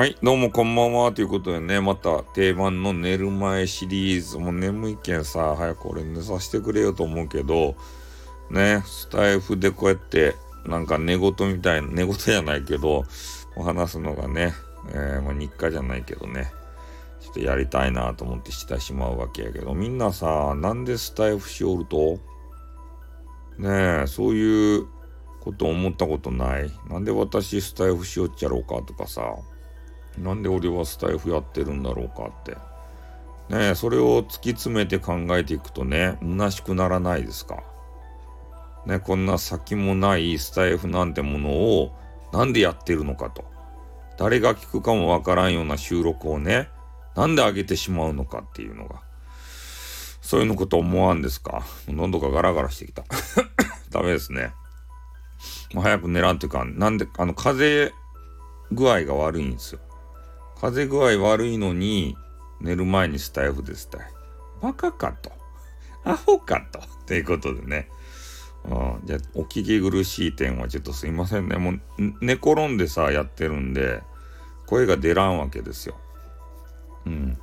はい、どうもこんばんは。ということでね、また定番の寝る前シリーズ。もう眠いけんさ、早く俺寝させてくれよと思うけど、ね、スタイフでこうやって、なんか寝言みたいな、寝言じゃないけど、話すのがね、えー、まあ、日課じゃないけどね、ちょっとやりたいなと思ってしてしまうわけやけど、みんなさ、なんでスタイフしおると？ねえ、そういうこと思ったことない？なんで私スタイフしよっちゃろうかとかさ、なんで俺はスタイフやってるんだろうかって。ね、それを突き詰めて考えていくとね、虚しくならないですか。ね、こんな先もないスタイフなんてものをなんでやってるのかと。誰が聞くかもわからんような収録をね、なんで上げてしまうのかっていうのが。そういうのこと思わんですか喉がガラガラしてきた。ダメですね。もう早く寝らんというか、なんで、あの、風具合が悪いんですよ。風邪具合悪いのに、寝る前にスタイフですたい。バカかと。アホかと。ということでね。うん、じゃあ、お聞き苦しい点はちょっとすいませんね。もう、寝転んでさ、やってるんで、声が出らんわけですよ。うん。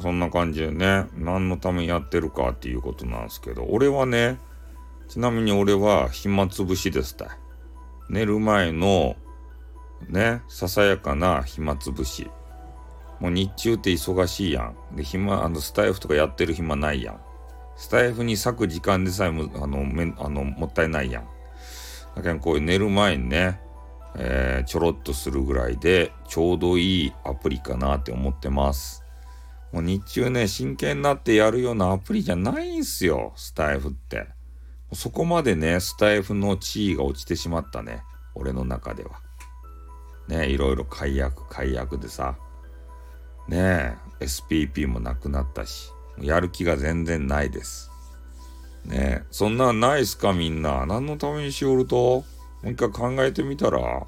そんな感じでね、何のためにやってるかっていうことなんですけど、俺はね、ちなみに俺は暇つぶしですたい。寝る前のね、ささやかな暇つぶし。もう日中って忙しいやん。で、暇、あの、スタイフとかやってる暇ないやん。スタイフに割く時間でさえも、あの、めあのもったいないやん。だけど、こういう寝る前にね、えー、ちょろっとするぐらいで、ちょうどいいアプリかなって思ってます。もう日中ね、真剣になってやるようなアプリじゃないんすよ、スタイフって。そこまでね、スタイフの地位が落ちてしまったね。俺の中では。ねいろいろ解約、解約でさ。ねえ、SPP もなくなったし、やる気が全然ないです。ねえ、そんなんないっすかみんな。何のためにしおると？もう一回考えてみたら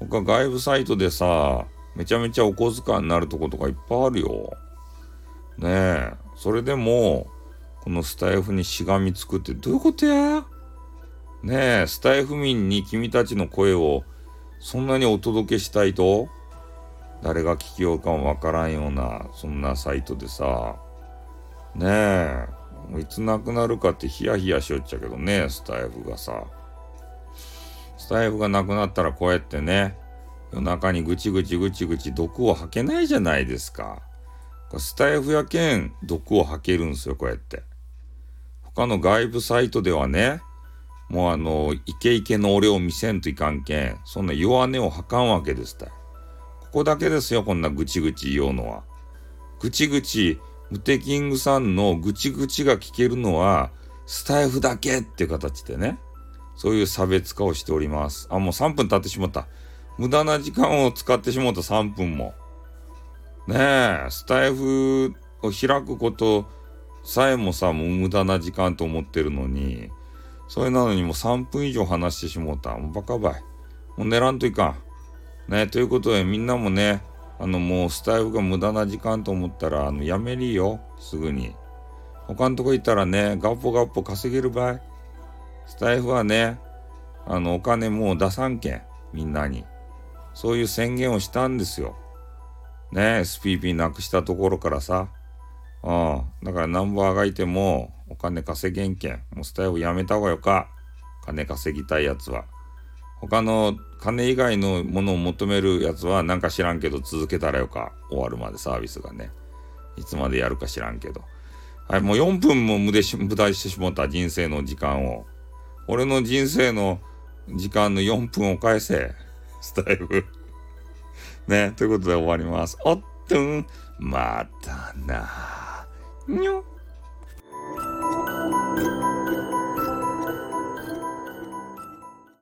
他外部サイトでさ、めちゃめちゃお小遣いになるとことかいっぱいあるよ。ねえ、それでも、このスタイフにしがみつくってどういうことや？ねえ、スタイフ民に君たちの声をそんなにお届けしたいと？誰が聞きようかもわからんような、そんなサイトでさ、ねえ、いつなくなるかってヒヤヒヤしよっちゃけどね、スタイフがさ。スタイフがなくなったらこうやってね、夜中にぐちぐちぐちぐち毒を吐けないじゃないですか。スタイフやけん毒を吐けるんすよ、こうやって。他の外部サイトではね、もうあの、イケイケの俺を見せんといかんけん、そんな弱音を吐かんわけですたい。ここだけですよ、こんなぐちぐち言おうのは。ぐちぐち、ムテキングさんのぐちぐちが聞けるのは、スタイフだけっていう形でね、そういう差別化をしております。あ、もう3分経ってしまった。無駄な時間を使ってしまった3分も。ねえ、スタイフを開くことさえもさ、もう無駄な時間と思ってるのに、それなのにもう3分以上話してしもうた。もうバカばい。もう寝らんといかん。ねということでみんなもね、あのもうスタイフが無駄な時間と思ったら、あのやめりよ。すぐに。他のとこ行ったらね、ガッポガッポ稼げる場合。スタイフはね、あのお金もう出さんけん。みんなに。そういう宣言をしたんですよ。ね SPP なくしたところからさ。うん。だからナンバーがいてもお金稼げんけん。もうスタイルやめた方がよか。金稼ぎたいやつは。他の金以外のものを求めるやつはなんか知らんけど続けたらよか。終わるまでサービスがね。いつまでやるか知らんけど。はい、もう4分も無駄し無駄してしまった人生の時間を。俺の人生の時間の4分を返せ。スタイル。ね、ということで終わります。おっとん、またな。にょ。